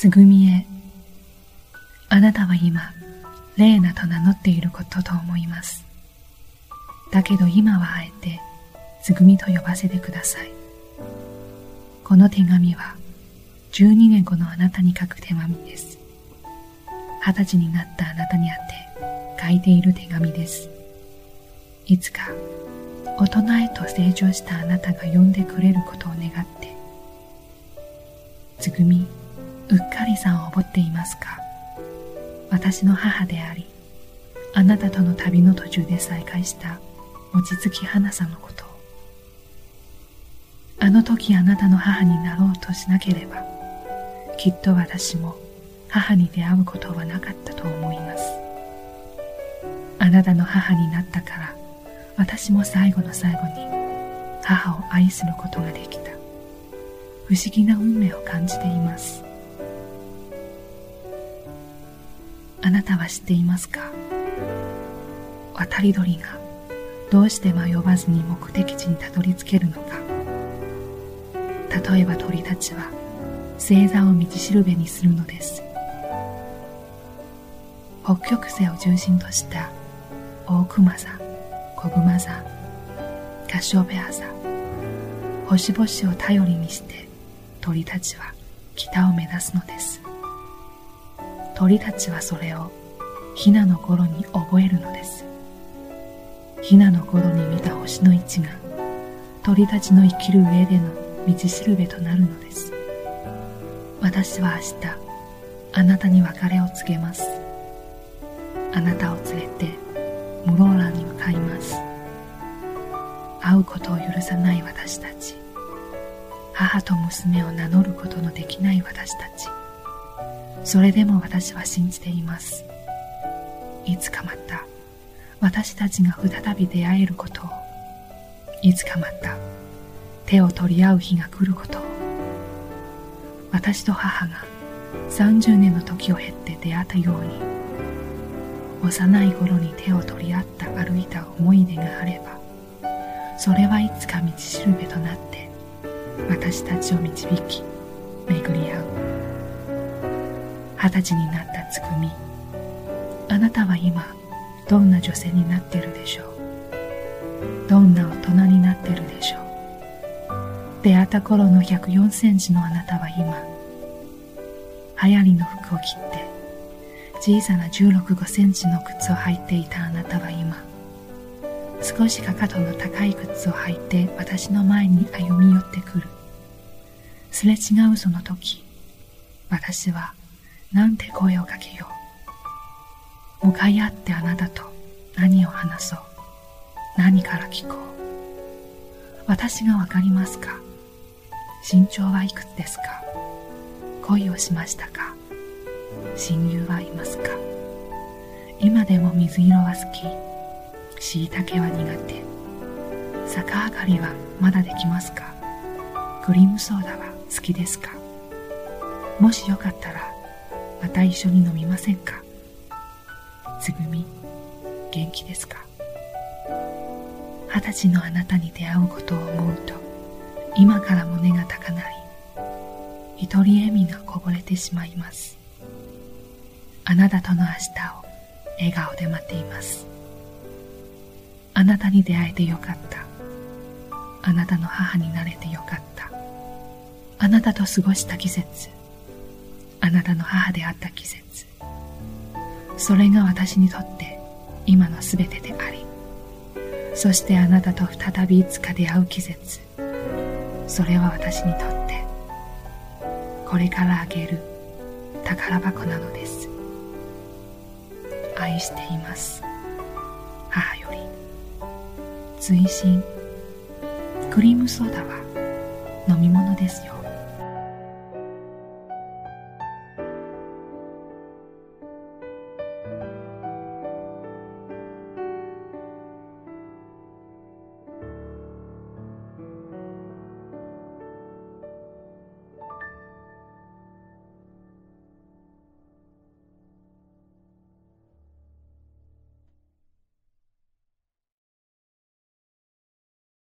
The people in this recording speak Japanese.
つぐみへ、あなたは今、レーナと名乗っていることと思います。だけど今はあえて、つぐみと呼ばせてください。この手紙は、12年後のあなたに書く手紙です。二十歳になったあなたにあって書いている手紙です。いつか大人へと成長したあなたが呼んでくれることをますか？私の母であり、あなたとの旅の途中で再会した望月花さんのことを。あの時あなたの母になろうとしなければ、きっと私も母に出会うことはなかったと思います。あなたの母になったから、私も最後の最後に母を愛することができた。不思議な運命を感じています。あなたは知っていますか？渡り鳥がどうして迷わずに目的地にたどり着けるのか？例えば鳥たちは星座を道しるべにするのです。北極星を中心とした大熊座小熊座カシオペア座星々を頼りにして鳥たちは北を目指すのです。鳥たちはそれをヒナの頃に覚えるのです。ヒナの頃に見た星の位置が鳥たちの生きる上での道しるべとなるのです。私は明日あなたに別れを告げます。あなたを連れてムローラに向かいます。会うことを許さない私たち。母と娘を名乗ることのできない私たち。それでも私は信じています。いつかまた私たちが再び出会えることを。いつかまた手を取り合う日が来ることを。私と母が30年の時を経って出会ったように幼い頃に手を取り合った歩いた思い出があればそれはいつか道しるべとなって私たちを導き巡り合う。二十歳になったつぐみ。あなたは今どんな女性になってるでしょう？どんな大人になってるでしょう？出会った頃の104センチのあなたは今、流行りの服を着て小さな16、5センチの靴を履いていたあなたは今、少しかかとの高い靴を履いて私の前に歩み寄ってくる。すれ違うその時、私はなんて声をかけよう。向かい合ってあなたと何を話そう。何から聞こう。私がわかりますか。身長はいくつですか。恋をしましたか。親友はいますか。今でも水色は好き。椎茸は苦手。逆上がりはまだできますか。クリームソーダは好きですか。もしよかったらまた一緒に飲みませんか？つぐみ元気ですか？二十歳のあなたに出会うことを思うと今から胸が高鳴り一人笑みがこぼれてしまいます。あなたとの明日を笑顔で待っています。あなたに出会えてよかった。あなたの母になれてよかった。あなたと過ごした季節あなたの母であった季節。それが私にとって今のすべてであり。そしてあなたと再びいつか出会う季節。それは私にとってこれからあげる宝箱なのです。愛しています。母より。追伸。クリームソーダは飲み物ですよ。